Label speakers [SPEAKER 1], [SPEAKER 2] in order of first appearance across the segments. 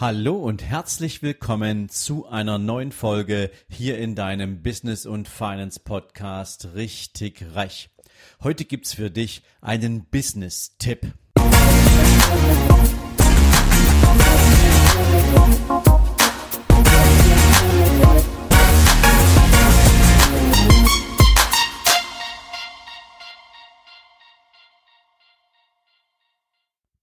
[SPEAKER 1] Hallo und herzlich willkommen zu einer neuen Folge hier in deinem Business und Finance Podcast Richtig Reich. Heute gibt's für dich einen Business-Tipp.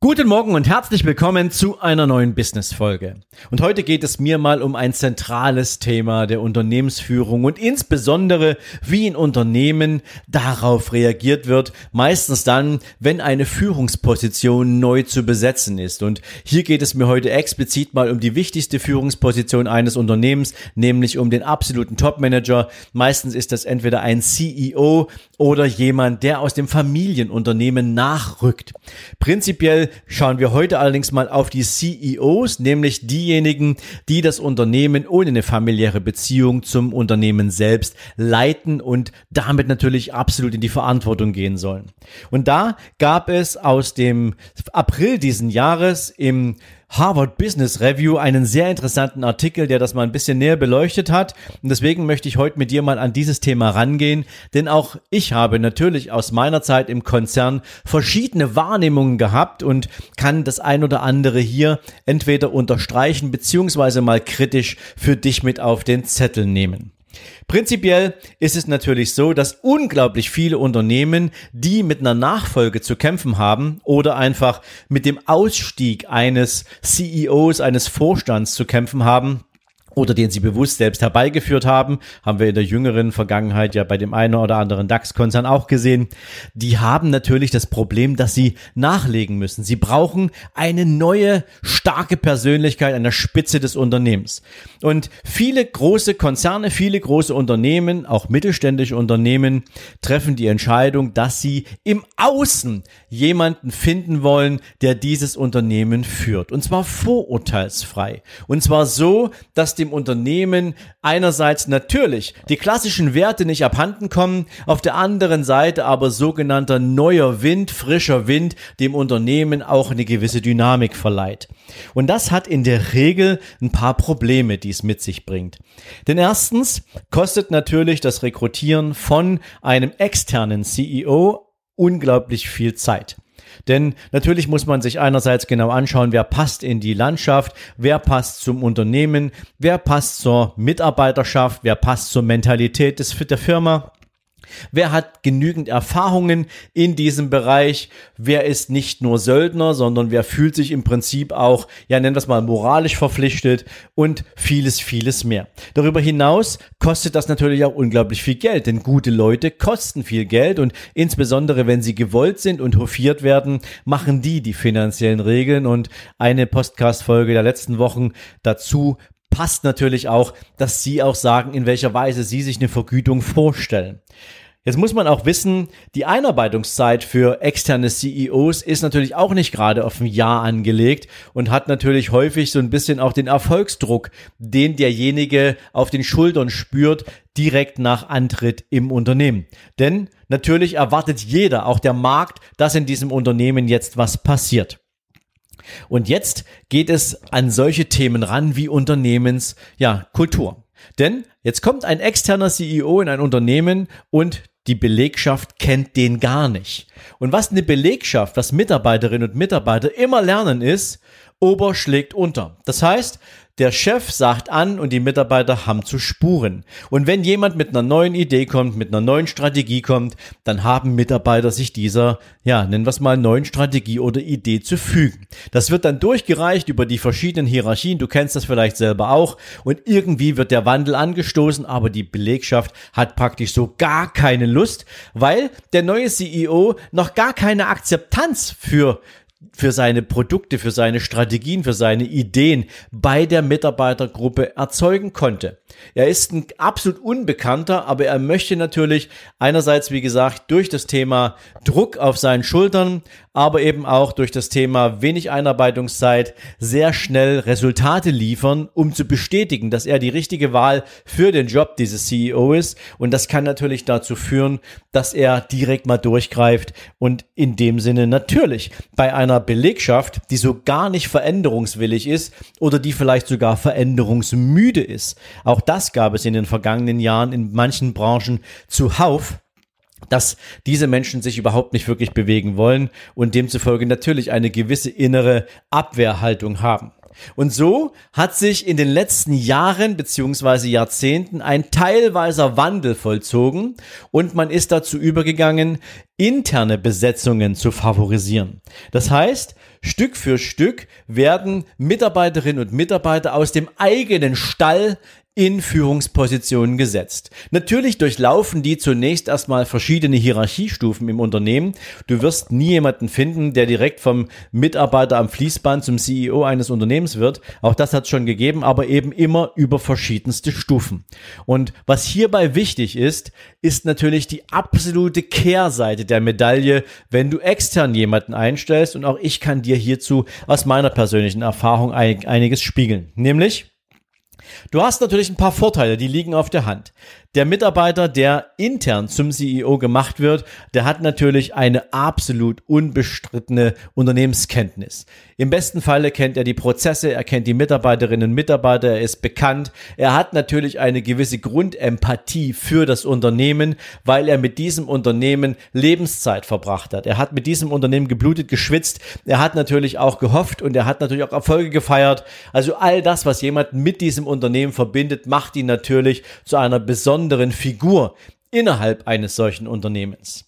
[SPEAKER 1] Guten Morgen und herzlich willkommen zu einer neuen Business-Folge. Und heute geht es mir mal um ein zentrales Thema der Unternehmensführung und insbesondere, wie in Unternehmen darauf reagiert wird, meistens dann, wenn eine Führungsposition neu zu besetzen ist. Und hier geht es mir heute explizit mal um die wichtigste Führungsposition eines Unternehmens, nämlich um den absoluten Top-Manager. Meistens ist das entweder ein CEO oder jemand, der aus dem Familienunternehmen nachrückt. Prinzipiell schauen wir heute allerdings mal auf die CEOs, nämlich diejenigen, die das Unternehmen ohne eine familiäre Beziehung zum Unternehmen selbst leiten und damit natürlich absolut in die Verantwortung gehen sollen. Und da gab es aus dem April diesen Jahres im Harvard Business Review einen sehr interessanten Artikel, der das mal ein bisschen näher beleuchtet hat. Und deswegen möchte ich heute mit dir mal an dieses Thema rangehen, denn auch ich habe natürlich aus meiner Zeit im Konzern verschiedene Wahrnehmungen gehabt und kann das ein oder andere hier entweder unterstreichen beziehungsweise mal kritisch für dich mit auf den Zettel nehmen. Prinzipiell ist es natürlich so, dass unglaublich viele Unternehmen, die mit einer Nachfolge zu kämpfen haben oder einfach mit dem Ausstieg eines CEOs, eines Vorstands zu kämpfen haben, oder den sie bewusst selbst herbeigeführt haben, haben wir in der jüngeren Vergangenheit ja bei dem einen oder anderen DAX-Konzern auch gesehen, die haben natürlich das Problem, dass sie nachlegen müssen. Sie brauchen eine neue, starke Persönlichkeit an der Spitze des Unternehmens. Und viele große Konzerne, viele große Unternehmen, auch mittelständische Unternehmen, treffen die Entscheidung, dass sie im Außen jemanden finden wollen, der dieses Unternehmen führt. Und zwar vorurteilsfrei. Und zwar so, dass die dem Unternehmen einerseits natürlich die klassischen Werte nicht abhanden kommen, auf der anderen Seite aber sogenannter neuer Wind, frischer Wind dem Unternehmen auch eine gewisse Dynamik verleiht. Und das hat in der Regel ein paar Probleme, die es mit sich bringt. Denn erstens kostet natürlich das Rekrutieren von einem externen CEO unglaublich viel Zeit. Denn natürlich muss man sich einerseits genau anschauen, wer passt in die Landschaft, wer passt zum Unternehmen, wer passt zur Mitarbeiterschaft, wer passt zur Mentalität des, der Firma. Wer hat genügend Erfahrungen in diesem Bereich? Wer ist nicht nur Söldner, sondern wer fühlt sich im Prinzip auch, ja, nennen wir es mal moralisch verpflichtet und vieles, vieles mehr. Darüber hinaus kostet das natürlich auch unglaublich viel Geld, denn gute Leute kosten viel Geld und insbesondere wenn sie gewollt sind und hofiert werden, machen die die finanziellen Regeln und eine Podcast-Folge der letzten Wochen dazu passt natürlich auch, dass Sie auch sagen, in welcher Weise Sie sich eine Vergütung vorstellen. Jetzt muss man auch wissen, die Einarbeitungszeit für externe CEOs ist natürlich auch nicht gerade auf ein Jahr angelegt und hat natürlich häufig so ein bisschen auch den Erfolgsdruck, den derjenige auf den Schultern spürt, direkt nach Antritt im Unternehmen. Denn natürlich erwartet jeder, auch der Markt, dass in diesem Unternehmen jetzt was passiert. Und jetzt geht es an solche Themen ran wie Unternehmens, ja. Denn jetzt kommt ein externer CEO in ein Unternehmen und die Belegschaft kennt den gar nicht. Und was eine Belegschaft, was Mitarbeiterinnen und Mitarbeiter immer lernen ist, Ober schlägt unter. Das heißt, der Chef sagt an und die Mitarbeiter haben zu spuren. Und wenn jemand mit einer neuen Idee kommt, mit einer neuen Strategie kommt, dann haben Mitarbeiter sich dieser, ja, nennen wir es mal, neuen Strategie oder Idee zu fügen. Das wird dann durchgereicht über die verschiedenen Hierarchien. Du kennst das vielleicht selber auch. Und irgendwie wird der Wandel angestoßen, aber die Belegschaft hat praktisch so gar keine Lust, weil der neue CEO noch gar keine Akzeptanz für für seine Produkte, für seine Strategien, für seine Ideen bei der Mitarbeitergruppe erzeugen konnte. Er ist ein absolut Unbekannter, aber er möchte natürlich einerseits, wie gesagt, durch das Thema Druck auf seinen Schultern, aber eben auch durch das Thema wenig Einarbeitungszeit sehr schnell Resultate liefern, um zu bestätigen, dass er die richtige Wahl für den Job dieses CEO ist. Und das kann natürlich dazu führen, dass er direkt mal durchgreift und in dem Sinne natürlich bei einer einer Belegschaft, die so gar nicht veränderungswillig ist oder die vielleicht sogar veränderungsmüde ist. Auch das gab es in den vergangenen Jahren in manchen Branchen zuhauf dass diese Menschen sich überhaupt nicht wirklich bewegen wollen und demzufolge natürlich eine gewisse innere Abwehrhaltung haben. Und so hat sich in den letzten Jahren beziehungsweise Jahrzehnten ein teilweiser Wandel vollzogen und man ist dazu übergegangen, interne Besetzungen zu favorisieren. Das heißt, Stück für Stück werden Mitarbeiterinnen und Mitarbeiter aus dem eigenen Stall in Führungspositionen gesetzt. Natürlich durchlaufen die zunächst erstmal verschiedene Hierarchiestufen im Unternehmen. Du wirst nie jemanden finden, der direkt vom Mitarbeiter am Fließband zum CEO eines Unternehmens wird. Auch das hat es schon gegeben, aber eben immer über verschiedenste Stufen. Und was hierbei wichtig ist, ist natürlich die absolute Kehrseite der Medaille, wenn du extern jemanden einstellst. Und auch ich kann dir hierzu aus meiner persönlichen Erfahrung einiges spiegeln. Nämlich, Du hast natürlich ein paar Vorteile, die liegen auf der Hand. Der Mitarbeiter, der intern zum CEO gemacht wird, der hat natürlich eine absolut unbestrittene Unternehmenskenntnis. Im besten Falle kennt er die Prozesse, er kennt die Mitarbeiterinnen und Mitarbeiter, er ist bekannt. Er hat natürlich eine gewisse Grundempathie für das Unternehmen, weil er mit diesem Unternehmen Lebenszeit verbracht hat. Er hat mit diesem Unternehmen geblutet, geschwitzt. Er hat natürlich auch gehofft und er hat natürlich auch Erfolge gefeiert. Also all das, was jemand mit diesem Unternehmen verbindet, macht ihn natürlich zu einer besonderen besonderen Figur innerhalb eines solchen Unternehmens.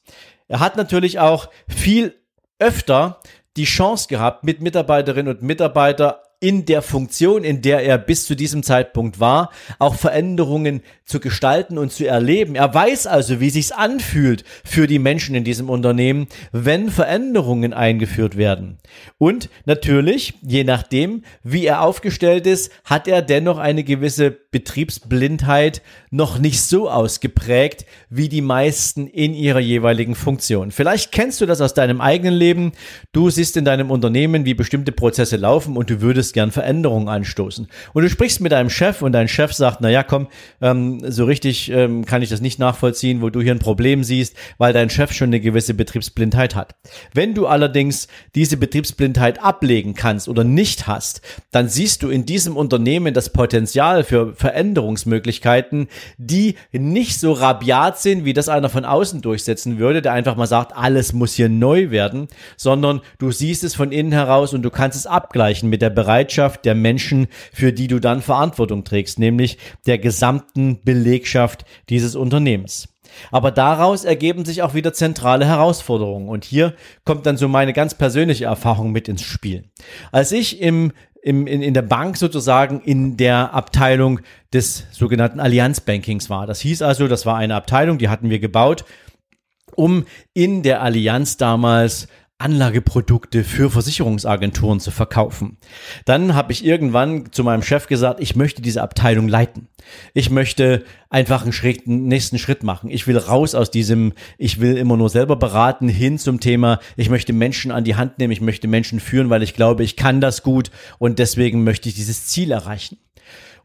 [SPEAKER 1] Er hat natürlich auch viel öfter die Chance gehabt, mit Mitarbeiterinnen und Mitarbeitern in der Funktion, in der er bis zu diesem Zeitpunkt war, auch Veränderungen zu gestalten und zu erleben. Er weiß also, wie sich's anfühlt für die Menschen in diesem Unternehmen, wenn Veränderungen eingeführt werden. Und natürlich, je nachdem, wie er aufgestellt ist, hat er dennoch eine gewisse Betriebsblindheit noch nicht so ausgeprägt wie die meisten in ihrer jeweiligen Funktion. Vielleicht kennst du das aus deinem eigenen Leben. Du siehst in deinem Unternehmen, wie bestimmte Prozesse laufen und du würdest gern Veränderungen anstoßen. Und du sprichst mit deinem Chef und dein Chef sagt, na ja, komm, ähm, so richtig ähm, kann ich das nicht nachvollziehen, wo du hier ein Problem siehst, weil dein Chef schon eine gewisse Betriebsblindheit hat. Wenn du allerdings diese Betriebsblindheit ablegen kannst oder nicht hast, dann siehst du in diesem Unternehmen das Potenzial für Veränderungsmöglichkeiten, die nicht so rabiat sind, wie das einer von außen durchsetzen würde, der einfach mal sagt, alles muss hier neu werden, sondern du siehst es von innen heraus und du kannst es abgleichen mit der Bereitschaft, der Menschen, für die du dann Verantwortung trägst, nämlich der gesamten Belegschaft dieses Unternehmens. Aber daraus ergeben sich auch wieder zentrale Herausforderungen. Und hier kommt dann so meine ganz persönliche Erfahrung mit ins Spiel. Als ich im, im, in, in der Bank sozusagen in der Abteilung des sogenannten Allianzbankings war. Das hieß also, das war eine Abteilung, die hatten wir gebaut, um in der Allianz damals Anlageprodukte für Versicherungsagenturen zu verkaufen. Dann habe ich irgendwann zu meinem Chef gesagt, ich möchte diese Abteilung leiten. Ich möchte einfach einen, Schritt, einen nächsten Schritt machen. Ich will raus aus diesem, ich will immer nur selber beraten, hin zum Thema, ich möchte Menschen an die Hand nehmen, ich möchte Menschen führen, weil ich glaube, ich kann das gut und deswegen möchte ich dieses Ziel erreichen.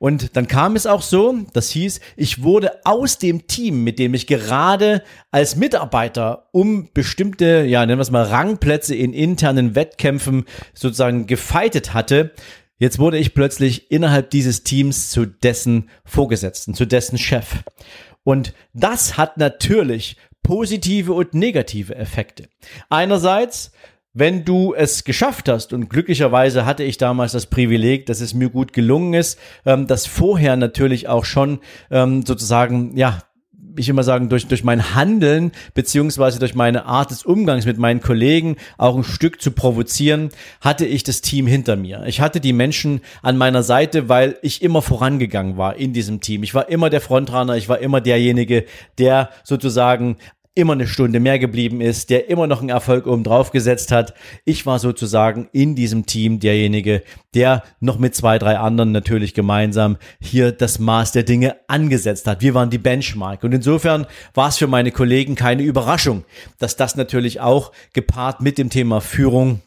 [SPEAKER 1] Und dann kam es auch so, das hieß, ich wurde aus dem Team, mit dem ich gerade als Mitarbeiter um bestimmte, ja, nennen wir es mal Rangplätze in internen Wettkämpfen sozusagen gefeitet hatte, Jetzt wurde ich plötzlich innerhalb dieses Teams zu dessen Vorgesetzten, zu dessen Chef. Und das hat natürlich positive und negative Effekte. Einerseits wenn du es geschafft hast, und glücklicherweise hatte ich damals das Privileg, dass es mir gut gelungen ist, ähm, das vorher natürlich auch schon ähm, sozusagen, ja, ich immer sagen, durch, durch mein Handeln beziehungsweise durch meine Art des Umgangs mit meinen Kollegen auch ein Stück zu provozieren, hatte ich das Team hinter mir. Ich hatte die Menschen an meiner Seite, weil ich immer vorangegangen war in diesem Team. Ich war immer der Frontrunner, ich war immer derjenige, der sozusagen immer eine Stunde mehr geblieben ist, der immer noch einen Erfolg oben drauf gesetzt hat. Ich war sozusagen in diesem Team derjenige, der noch mit zwei, drei anderen natürlich gemeinsam hier das Maß der Dinge angesetzt hat. Wir waren die Benchmark. Und insofern war es für meine Kollegen keine Überraschung, dass das natürlich auch gepaart mit dem Thema Führung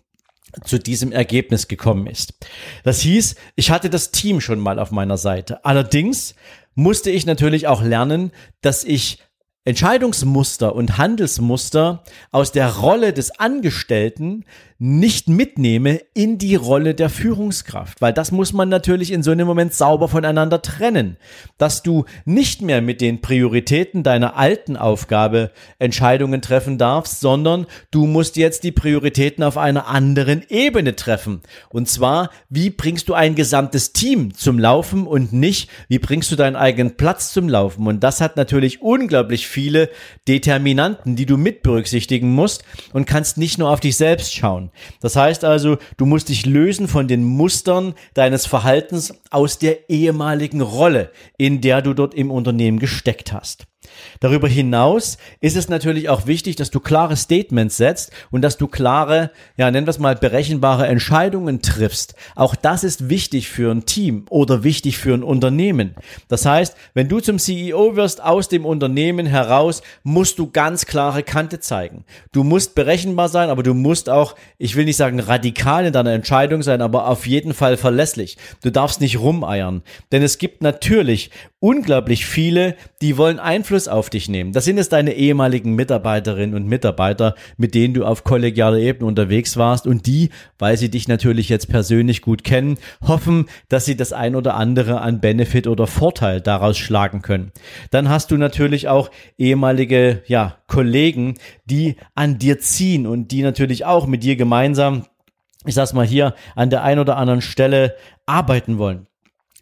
[SPEAKER 1] zu diesem Ergebnis gekommen ist. Das hieß, ich hatte das Team schon mal auf meiner Seite. Allerdings musste ich natürlich auch lernen, dass ich Entscheidungsmuster und Handelsmuster aus der Rolle des Angestellten nicht mitnehme in die Rolle der Führungskraft, weil das muss man natürlich in so einem Moment sauber voneinander trennen, dass du nicht mehr mit den Prioritäten deiner alten Aufgabe Entscheidungen treffen darfst, sondern du musst jetzt die Prioritäten auf einer anderen Ebene treffen. Und zwar, wie bringst du ein gesamtes Team zum Laufen und nicht, wie bringst du deinen eigenen Platz zum Laufen. Und das hat natürlich unglaublich viele Determinanten, die du mit berücksichtigen musst und kannst nicht nur auf dich selbst schauen. Das heißt also, du musst dich lösen von den Mustern deines Verhaltens aus der ehemaligen Rolle, in der du dort im Unternehmen gesteckt hast. Darüber hinaus ist es natürlich auch wichtig, dass du klare Statements setzt und dass du klare, ja, nennen wir es mal, berechenbare Entscheidungen triffst. Auch das ist wichtig für ein Team oder wichtig für ein Unternehmen. Das heißt, wenn du zum CEO wirst aus dem Unternehmen heraus, musst du ganz klare Kante zeigen. Du musst berechenbar sein, aber du musst auch, ich will nicht sagen radikal in deiner Entscheidung sein, aber auf jeden Fall verlässlich. Du darfst nicht rumeiern. Denn es gibt natürlich unglaublich viele, die wollen Einfluss auf dich nehmen. Das sind es deine ehemaligen Mitarbeiterinnen und Mitarbeiter, mit denen du auf kollegialer Ebene unterwegs warst und die, weil sie dich natürlich jetzt persönlich gut kennen, hoffen, dass sie das ein oder andere an Benefit oder Vorteil daraus schlagen können. Dann hast du natürlich auch ehemalige, ja, Kollegen, die an dir ziehen und die natürlich auch mit dir gemeinsam ich sag's mal hier, an der einen oder anderen Stelle arbeiten wollen.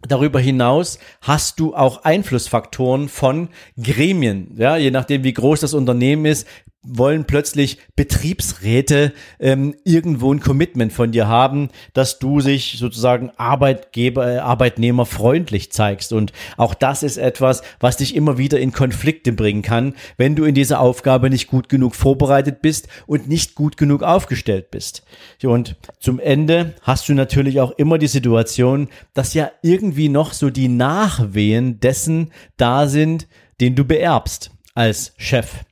[SPEAKER 1] Darüber hinaus hast du auch Einflussfaktoren von Gremien. Ja, je nachdem, wie groß das Unternehmen ist, wollen plötzlich Betriebsräte ähm, irgendwo ein Commitment von dir haben, dass du sich sozusagen Arbeitgeber, äh, Arbeitnehmer freundlich zeigst. Und auch das ist etwas, was dich immer wieder in Konflikte bringen kann, wenn du in dieser Aufgabe nicht gut genug vorbereitet bist und nicht gut genug aufgestellt bist. Und zum Ende hast du natürlich auch immer die Situation, dass ja irgendwie noch so die Nachwehen dessen da sind, den du beerbst als Chef.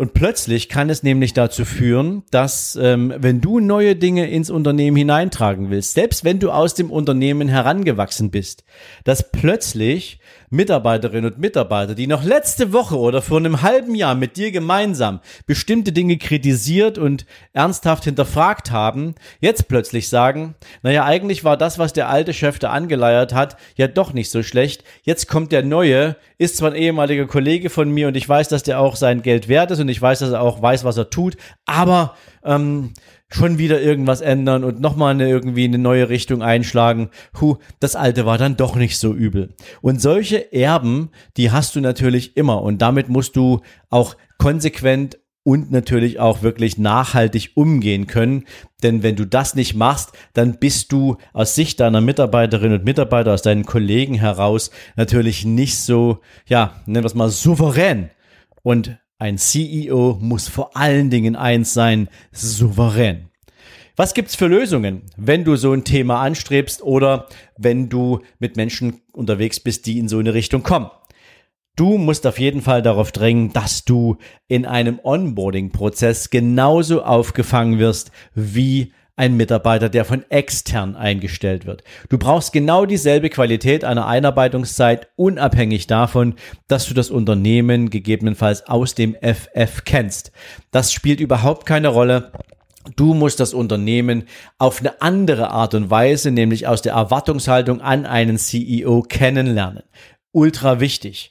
[SPEAKER 1] Und plötzlich kann es nämlich dazu führen, dass ähm, wenn du neue Dinge ins Unternehmen hineintragen willst, selbst wenn du aus dem Unternehmen herangewachsen bist, dass plötzlich Mitarbeiterinnen und Mitarbeiter, die noch letzte Woche oder vor einem halben Jahr mit dir gemeinsam bestimmte Dinge kritisiert und ernsthaft hinterfragt haben, jetzt plötzlich sagen, naja, eigentlich war das, was der alte Chef da angeleiert hat, ja doch nicht so schlecht. Jetzt kommt der neue, ist zwar ein ehemaliger Kollege von mir und ich weiß, dass der auch sein Geld wert ist und ich weiß, dass er auch weiß, was er tut, aber ähm, schon wieder irgendwas ändern und nochmal eine, irgendwie eine neue Richtung einschlagen. Hu, das alte war dann doch nicht so übel. Und solche Erben, die hast du natürlich immer und damit musst du auch konsequent und natürlich auch wirklich nachhaltig umgehen können. Denn wenn du das nicht machst, dann bist du aus Sicht deiner Mitarbeiterinnen und Mitarbeiter, aus deinen Kollegen heraus natürlich nicht so, ja, nennen wir es mal souverän. Und ein CEO muss vor allen Dingen eins sein, souverän. Was gibt's für Lösungen, wenn du so ein Thema anstrebst oder wenn du mit Menschen unterwegs bist, die in so eine Richtung kommen? Du musst auf jeden Fall darauf drängen, dass du in einem Onboarding-Prozess genauso aufgefangen wirst wie ein Mitarbeiter, der von extern eingestellt wird. Du brauchst genau dieselbe Qualität einer Einarbeitungszeit, unabhängig davon, dass du das Unternehmen gegebenenfalls aus dem FF kennst. Das spielt überhaupt keine Rolle. Du musst das Unternehmen auf eine andere Art und Weise, nämlich aus der Erwartungshaltung an einen CEO kennenlernen. Ultra wichtig.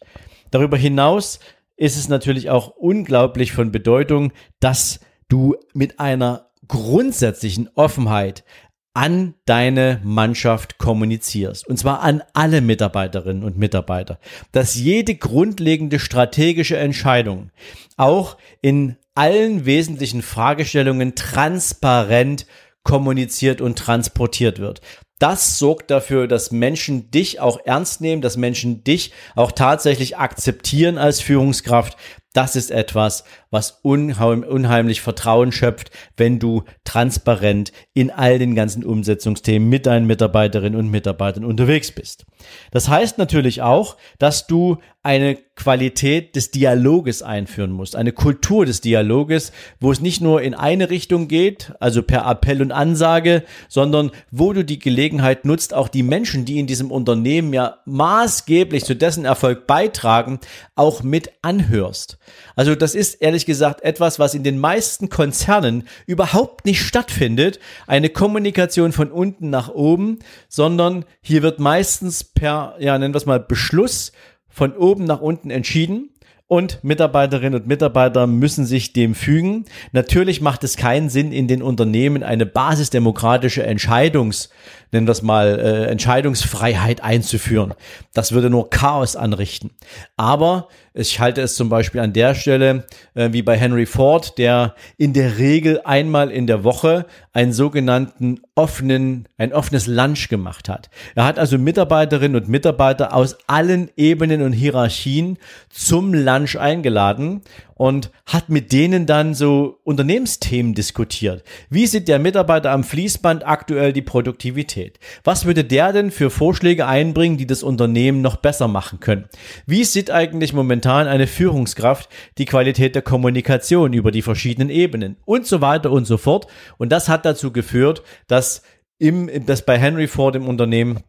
[SPEAKER 1] Darüber hinaus ist es natürlich auch unglaublich von Bedeutung, dass du mit einer grundsätzlichen Offenheit an deine Mannschaft kommunizierst. Und zwar an alle Mitarbeiterinnen und Mitarbeiter. Dass jede grundlegende strategische Entscheidung auch in allen wesentlichen Fragestellungen transparent kommuniziert und transportiert wird. Das sorgt dafür, dass Menschen dich auch ernst nehmen, dass Menschen dich auch tatsächlich akzeptieren als Führungskraft, das ist etwas, was unheim, unheimlich Vertrauen schöpft, wenn du transparent in all den ganzen Umsetzungsthemen mit deinen Mitarbeiterinnen und Mitarbeitern unterwegs bist. Das heißt natürlich auch, dass du eine Qualität des Dialoges einführen musst, eine Kultur des Dialoges, wo es nicht nur in eine Richtung geht, also per Appell und Ansage, sondern wo du die Gelegenheit nutzt, auch die Menschen, die in diesem Unternehmen ja maßgeblich zu dessen Erfolg beitragen, auch mit anhörst. Also das ist ehrlich gesagt etwas, was in den meisten Konzernen überhaupt nicht stattfindet. Eine Kommunikation von unten nach oben, sondern hier wird meistens per, ja, nennen wir es mal Beschluss von oben nach unten entschieden und Mitarbeiterinnen und Mitarbeiter müssen sich dem fügen. Natürlich macht es keinen Sinn, in den Unternehmen eine basisdemokratische Entscheidungs, nennen wir es mal, äh, Entscheidungsfreiheit einzuführen. Das würde nur Chaos anrichten. Aber ich halte es zum Beispiel an der Stelle äh, wie bei Henry Ford, der in der Regel einmal in der Woche einen sogenannten offenen, ein offenes Lunch gemacht hat. Er hat also Mitarbeiterinnen und Mitarbeiter aus allen Ebenen und Hierarchien zum Lunch eingeladen und hat mit denen dann so Unternehmensthemen diskutiert. Wie sieht der Mitarbeiter am Fließband aktuell die Produktivität? Was würde der denn für Vorschläge einbringen, die das Unternehmen noch besser machen können? Wie sieht eigentlich momentan eine Führungskraft die Qualität der Kommunikation über die verschiedenen Ebenen und so weiter und so fort? Und das hat dazu geführt, dass im, dass bei Henry Ford im Unternehmen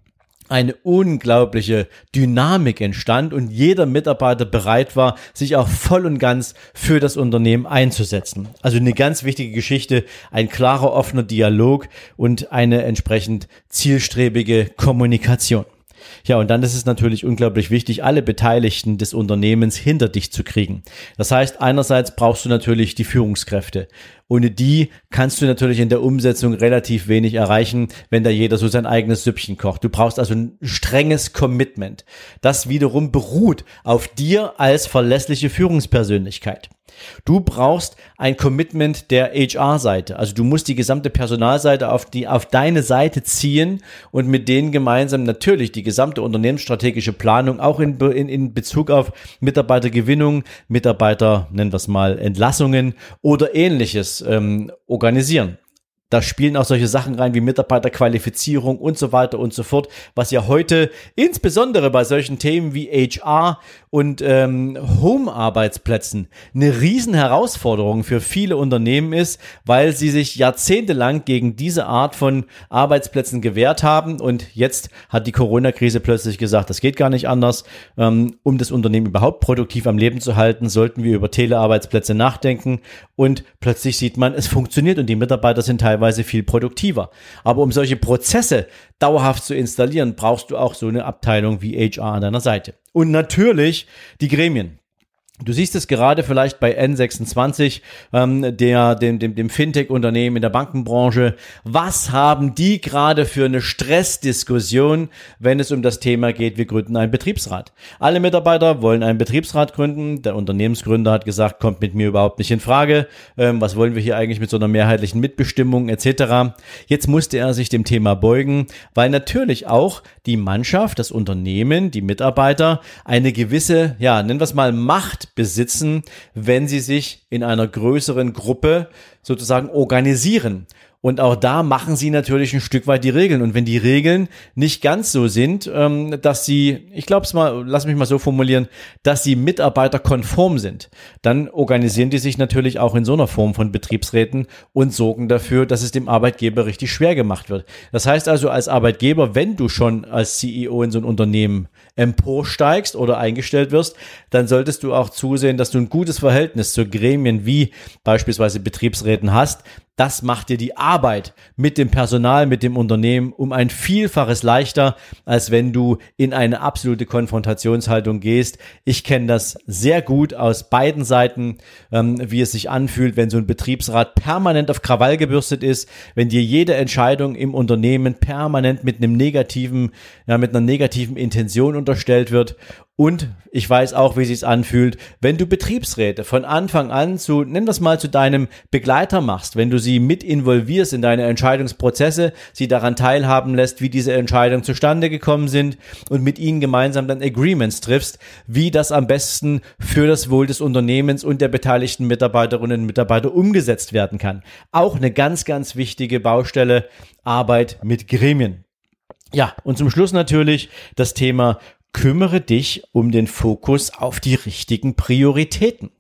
[SPEAKER 1] eine unglaubliche Dynamik entstand und jeder Mitarbeiter bereit war, sich auch voll und ganz für das Unternehmen einzusetzen. Also eine ganz wichtige Geschichte, ein klarer, offener Dialog und eine entsprechend zielstrebige Kommunikation. Ja, und dann ist es natürlich unglaublich wichtig, alle Beteiligten des Unternehmens hinter dich zu kriegen. Das heißt, einerseits brauchst du natürlich die Führungskräfte. Ohne die kannst du natürlich in der Umsetzung relativ wenig erreichen, wenn da jeder so sein eigenes Süppchen kocht. Du brauchst also ein strenges Commitment. Das wiederum beruht auf dir als verlässliche Führungspersönlichkeit. Du brauchst ein Commitment der HR-Seite. Also du musst die gesamte Personalseite auf die, auf deine Seite ziehen und mit denen gemeinsam natürlich die gesamte unternehmensstrategische Planung auch in, in, in Bezug auf Mitarbeitergewinnung, Mitarbeiter, nennen wir es mal, Entlassungen oder ähnliches ähm, organisieren. Da spielen auch solche Sachen rein wie Mitarbeiterqualifizierung und so weiter und so fort, was ja heute insbesondere bei solchen Themen wie HR und ähm, Home-Arbeitsplätzen eine riesen Herausforderung für viele Unternehmen ist, weil sie sich jahrzehntelang gegen diese Art von Arbeitsplätzen gewehrt haben und jetzt hat die Corona-Krise plötzlich gesagt, das geht gar nicht anders. Ähm, um das Unternehmen überhaupt produktiv am Leben zu halten, sollten wir über Telearbeitsplätze nachdenken und plötzlich sieht man, es funktioniert und die Mitarbeiter sind teilweise viel produktiver. Aber um solche Prozesse dauerhaft zu installieren, brauchst du auch so eine Abteilung wie HR an deiner Seite. Und natürlich die Gremien. Du siehst es gerade vielleicht bei N26, ähm, der, dem, dem, dem Fintech-Unternehmen in der Bankenbranche. Was haben die gerade für eine Stressdiskussion, wenn es um das Thema geht, wir gründen einen Betriebsrat? Alle Mitarbeiter wollen einen Betriebsrat gründen. Der Unternehmensgründer hat gesagt, kommt mit mir überhaupt nicht in Frage. Ähm, was wollen wir hier eigentlich mit so einer mehrheitlichen Mitbestimmung etc. Jetzt musste er sich dem Thema beugen, weil natürlich auch die Mannschaft, das Unternehmen, die Mitarbeiter eine gewisse, ja, nennen wir es mal Macht besitzen, wenn sie sich in einer größeren Gruppe sozusagen organisieren. Und auch da machen sie natürlich ein Stück weit die Regeln. Und wenn die Regeln nicht ganz so sind, ähm, dass sie, ich glaube es mal, lass mich mal so formulieren, dass sie mitarbeiterkonform sind, dann organisieren die sich natürlich auch in so einer Form von Betriebsräten und sorgen dafür, dass es dem Arbeitgeber richtig schwer gemacht wird. Das heißt also als Arbeitgeber, wenn du schon als CEO in so ein Unternehmen emporsteigst oder eingestellt wirst, dann solltest du auch zusehen, dass du ein gutes Verhältnis zu Gremien wie beispielsweise Betriebsräten hast, das macht dir die Arbeit mit dem Personal, mit dem Unternehmen um ein Vielfaches leichter, als wenn du in eine absolute Konfrontationshaltung gehst. Ich kenne das sehr gut aus beiden Seiten, ähm, wie es sich anfühlt, wenn so ein Betriebsrat permanent auf Krawall gebürstet ist, wenn dir jede Entscheidung im Unternehmen permanent mit einem negativen, ja, mit einer negativen Intention unterstellt wird und ich weiß auch, wie sich's anfühlt, wenn du Betriebsräte von Anfang an zu, nimm das mal zu deinem Begleiter machst, wenn du sie mit involvierst in deine Entscheidungsprozesse, sie daran teilhaben lässt, wie diese Entscheidungen zustande gekommen sind und mit ihnen gemeinsam dann Agreements triffst, wie das am besten für das Wohl des Unternehmens und der beteiligten Mitarbeiterinnen und Mitarbeiter umgesetzt werden kann. Auch eine ganz, ganz wichtige Baustelle Arbeit mit Gremien. Ja, und zum Schluss natürlich das Thema kümmere dich um den Fokus auf die richtigen Prioritäten.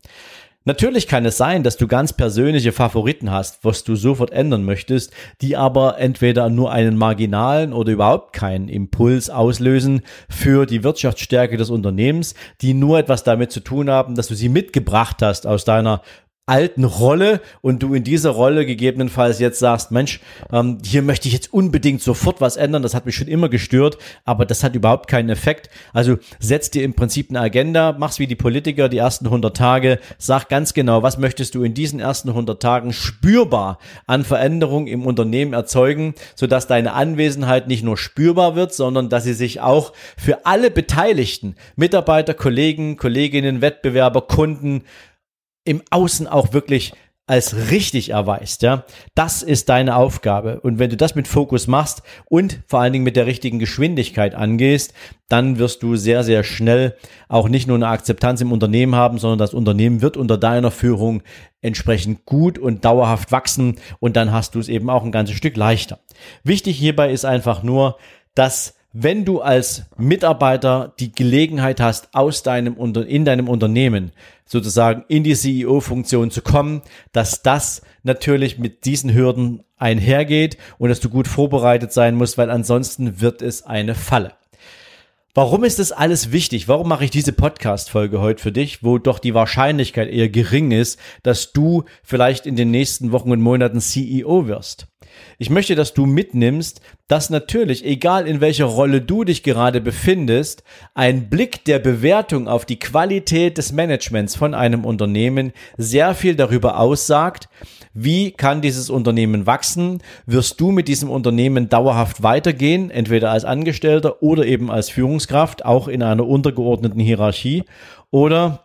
[SPEAKER 1] Natürlich kann es sein, dass du ganz persönliche Favoriten hast, was du sofort ändern möchtest, die aber entweder nur einen marginalen oder überhaupt keinen Impuls auslösen für die Wirtschaftsstärke des Unternehmens, die nur etwas damit zu tun haben, dass du sie mitgebracht hast aus deiner alten Rolle und du in dieser Rolle gegebenenfalls jetzt sagst, Mensch, ähm, hier möchte ich jetzt unbedingt sofort was ändern, das hat mich schon immer gestört, aber das hat überhaupt keinen Effekt. Also setz dir im Prinzip eine Agenda, mach's wie die Politiker die ersten 100 Tage, sag ganz genau, was möchtest du in diesen ersten 100 Tagen spürbar an Veränderung im Unternehmen erzeugen, sodass deine Anwesenheit nicht nur spürbar wird, sondern dass sie sich auch für alle Beteiligten, Mitarbeiter, Kollegen, Kolleginnen, Wettbewerber, Kunden, im Außen auch wirklich als richtig erweist, ja, das ist deine Aufgabe. Und wenn du das mit Fokus machst und vor allen Dingen mit der richtigen Geschwindigkeit angehst, dann wirst du sehr, sehr schnell auch nicht nur eine Akzeptanz im Unternehmen haben, sondern das Unternehmen wird unter deiner Führung entsprechend gut und dauerhaft wachsen und dann hast du es eben auch ein ganzes Stück leichter. Wichtig hierbei ist einfach nur, dass wenn du als Mitarbeiter die Gelegenheit hast, aus deinem in deinem Unternehmen sozusagen in die CEO-Funktion zu kommen, dass das natürlich mit diesen Hürden einhergeht und dass du gut vorbereitet sein musst, weil ansonsten wird es eine Falle. Warum ist das alles wichtig? Warum mache ich diese Podcast-Folge heute für dich, wo doch die Wahrscheinlichkeit eher gering ist, dass du vielleicht in den nächsten Wochen und Monaten CEO wirst? Ich möchte, dass du mitnimmst, dass natürlich, egal in welcher Rolle du dich gerade befindest, ein Blick der Bewertung auf die Qualität des Managements von einem Unternehmen sehr viel darüber aussagt, wie kann dieses Unternehmen wachsen? Wirst du mit diesem Unternehmen dauerhaft weitergehen, entweder als Angestellter oder eben als Führungskraft, auch in einer untergeordneten Hierarchie? Oder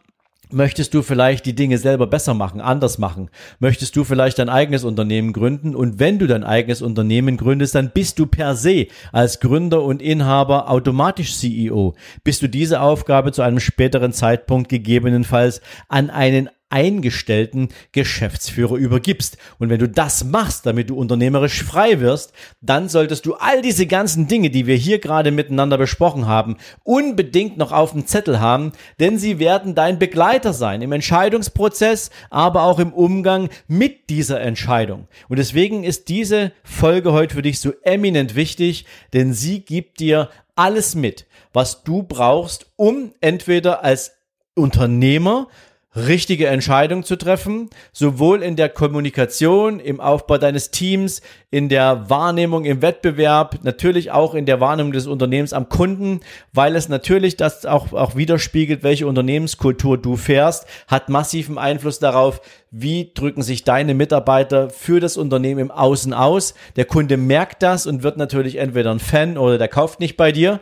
[SPEAKER 1] Möchtest du vielleicht die Dinge selber besser machen, anders machen? Möchtest du vielleicht dein eigenes Unternehmen gründen? Und wenn du dein eigenes Unternehmen gründest, dann bist du per se als Gründer und Inhaber automatisch CEO. Bist du diese Aufgabe zu einem späteren Zeitpunkt gegebenenfalls an einen eingestellten Geschäftsführer übergibst. Und wenn du das machst, damit du unternehmerisch frei wirst, dann solltest du all diese ganzen Dinge, die wir hier gerade miteinander besprochen haben, unbedingt noch auf dem Zettel haben, denn sie werden dein Begleiter sein im Entscheidungsprozess, aber auch im Umgang mit dieser Entscheidung. Und deswegen ist diese Folge heute für dich so eminent wichtig, denn sie gibt dir alles mit, was du brauchst, um entweder als Unternehmer richtige Entscheidung zu treffen, sowohl in der Kommunikation, im Aufbau deines Teams, in der Wahrnehmung im Wettbewerb, natürlich auch in der Wahrnehmung des Unternehmens am Kunden, weil es natürlich das auch, auch widerspiegelt, welche Unternehmenskultur du fährst, hat massiven Einfluss darauf, wie drücken sich deine Mitarbeiter für das Unternehmen im Außen aus. Der Kunde merkt das und wird natürlich entweder ein Fan oder der kauft nicht bei dir.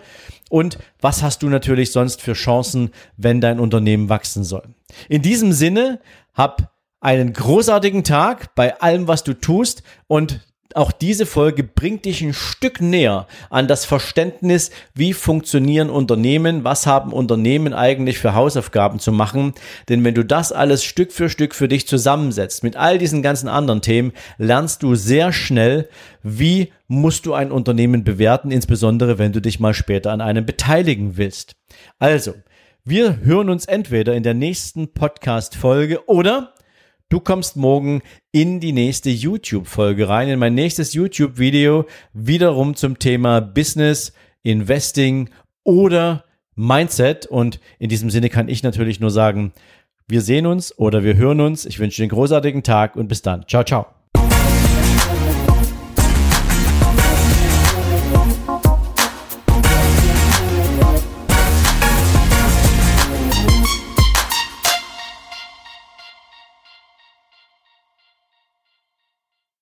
[SPEAKER 1] Und was hast du natürlich sonst für Chancen, wenn dein Unternehmen wachsen soll? In diesem Sinne, hab einen großartigen Tag bei allem, was du tust und auch diese Folge bringt dich ein Stück näher an das Verständnis, wie funktionieren Unternehmen, was haben Unternehmen eigentlich für Hausaufgaben zu machen. Denn wenn du das alles Stück für Stück für dich zusammensetzt, mit all diesen ganzen anderen Themen, lernst du sehr schnell, wie musst du ein Unternehmen bewerten, insbesondere wenn du dich mal später an einem beteiligen willst. Also, wir hören uns entweder in der nächsten Podcast-Folge oder du kommst morgen in die nächste YouTube-Folge rein, in mein nächstes YouTube-Video, wiederum zum Thema Business, Investing oder Mindset. Und in diesem Sinne kann ich natürlich nur sagen, wir sehen uns oder wir hören uns. Ich wünsche dir einen großartigen Tag und bis dann. Ciao, ciao.